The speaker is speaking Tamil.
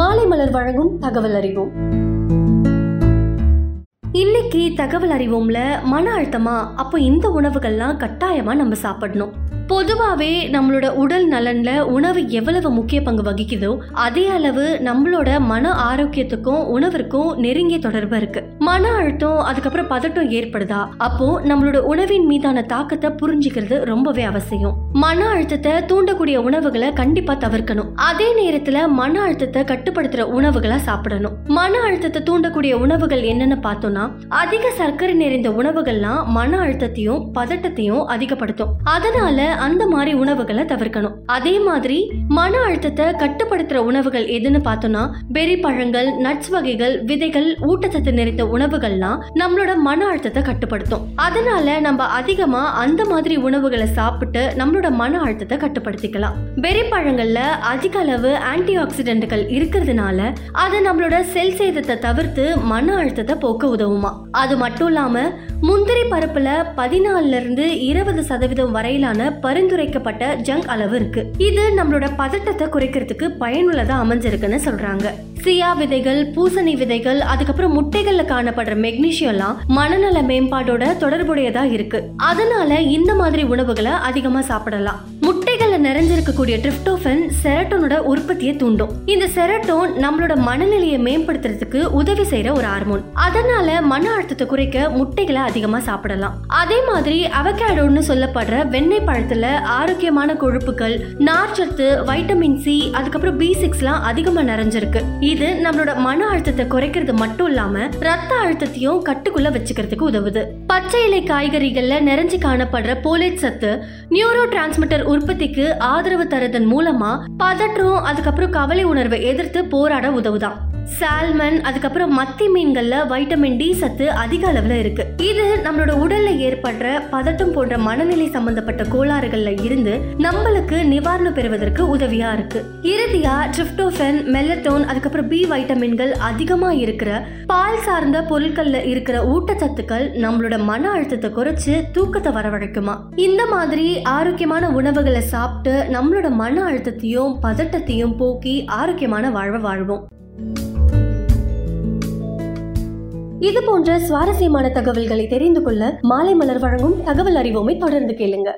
மாலை மலர் வழங்கும் தகவல் அறிவோம். இன்னைக்கு தகவல் அறிவோம்ல மன அழுத்தமா? அப்போ இந்த உணவுகள்லாம் கட்டாயமா நம்ம சாப்பிடணும். பொதுவாகவே நம்மளோட உடல் நலனில் உணவு எவ்வளவு முக்கிய பங்கு வகிக்குதோ அதே அளவு நம்மளோட மன ஆரோக்கியத்துக்கும் உணவிற்கும் நெருங்கிய தொடர்பு இருக்குது மன அழுத்தம் அதுக்கப்புறம் பதட்டம் ஏற்படுதா? அப்போ நம்மளோட உணவின் மீதான தாக்கத்தை புரிஞ்சுக்கிறது ரொம்பவே அவசியம். மன அழுத்தத்தை தூண்டக்கூடிய உணவுகளை கண்டிப்பா தவிர்க்கணும். அதே நேரத்துல மன அழுத்தத்தை கட்டுப்படுத்துற உணவுகளை சாப்பிடணும். மன அழுத்தத்தை தூண்டக்கூடிய உணவுகள் என்னன்னு பார்த்தோம்னா அதிக சர்க்கரை நிறைந்த உணவுகள்லாம் மன அழுத்தத்தையும் பதட்டத்தையும் அதிகப்படுத்தும். அதனால அந்த மாதிரி உணவுகளை தவிர்க்கணும். அதே மாதிரி மன அழுத்தத்தை கட்டுப்படுத்துற உணவுகள் எதுன்னு பார்த்தோம்னா பெரி பழங்கள் நட்ஸ் வகைகள் விதைகள் ஊட்டச்சத்து நிறைந்த உணவு உணவுகள்லாம் நம்மளோட மன அழுத்தத்தை கட்டுப்படுத்தும். அதனால நம்ம அதிகமா அந்த மாதிரி உணவுகளை சாப்பிட்டு நம்மளோட மன அழுத்தத்தை கட்டுப்படுத்திக்கலாம். பெரி பழங்கள்ல அதிக அளவு ஆன்டி ஆக்சிடென்ட்கள் இருக்கிறதுனால அது நம்மளோட செல் சேதத்தை தவிர்த்து மன அழுத்தத்தை போக்க உதவுமா. அது மட்டும் இல்லாம முந்திரி பருப்புல பதினாலுல இருந்து இருபது சதவீதம் வரையிலான பரிந்துரைக்கப்பட்ட ஜங்க் அளவு இருக்கு. இது நம்மளோட பதட்டத்தை குறைக்கிறதுக்கு பயனுள்ளதா அமைஞ்சிருக்குன்னு சொல்றாங்க. சியா விதைகள் பூசணி விதைகள் அதுக்கப்புறம் முட்டைகள்ல காணப்படுற மெக்னீஷியம்லாம் மனநல மேம்பாடோட தொடர்புடையதா இருக்கு. அதனால இந்த மாதிரி உணவுகளை அதிகமா சாப்பிடலாம். நிறைஞ்சிருக்கக்கூடிய ட்ரிப்டோஃபன் செரட்டோனோட உற்பத்தியை தூண்டும். இந்த செரட்டோன் நம்மளோட மனநிலையை மேம்படுத்துறதுக்கு உதவி செய்யற ஒரு ஹார்மோன். அதனால மன அழுத்தத்தை குறைக்க முட்டைகளை அதிகமா சாப்பிடலாம். அதே மாதிரி அவகேடோன்னு சொல்லப்படுற வெண்ணெய் பழத்துல ஆரோக்கியமான கொழுப்புகள் நார்ச்சத்து வைட்டமின் சி அதுக்கப்புறம் பி சிக்ஸ்லாம் அதிகமா நிறைஞ்சிருக்கு. இது நம்மளோட மன அழுத்தத்தை குறைக்கிறது மட்டும் இல்லாம ரத்த அழுத்தத்தையும் கட்டுக்குள்ள வச்சுக்கிறதுக்கு உதவுது. பச்சை இலை காய்கறிகள்ல நிறைஞ்சு காணப்படுற போலேட் சத்து நியூரோ டிரான்ஸ்மிட்டர் உற்பத்திக்கு ஆதரவு தரதன் மூலமா பதற்றம் அதுக்கப்புறம் கவலை உணர்வை எதிர்த்து போராட உதவுதான். சால்மன் அதுக்கப்புறம் மத்தி மீன்கள்ல வைட்டமின் டி சத்து அதிக அளவுல இருக்கு. இது நம்மளோட உடல்ல ஏற்படுற பதட்டம் போன்ற மனநிலை சம்பந்தப்பட்ட கோளாறுகள்ல இருந்து நம்மளுக்கு நிவாரணம் பெறுவதற்கு உதவியா இருக்கு. இறுதியா ட்ரிப்டோஃபன் மெல்லட்டோன் அதுக்கப்புறம் பி வைட்டமின்கள் அதிகமா இருக்கிற பால் சார்ந்த பொருட்கள்ல இருக்கிற ஊட்டச்சத்துக்கள் நம்மளோட மன அழுத்தத்தை குறைச்சு தூக்கத்தை வரவழைக்குமா. இந்த மாதிரி ஆரோக்கியமான உணவுகளை சாப்பிட்டு நம்மளோட மன அழுத்தத்தையும் பதட்டத்தையும் போக்கி ஆரோக்கியமான வாழ்வை வாழ்வோம். இது போன்ற சுவாரஸ்யமான தகவல்களை தெரிந்து கொள்ள மாலை மலர் வழங்கும் தகவல் அறிவோமை தொடர்ந்து கேளுங்க.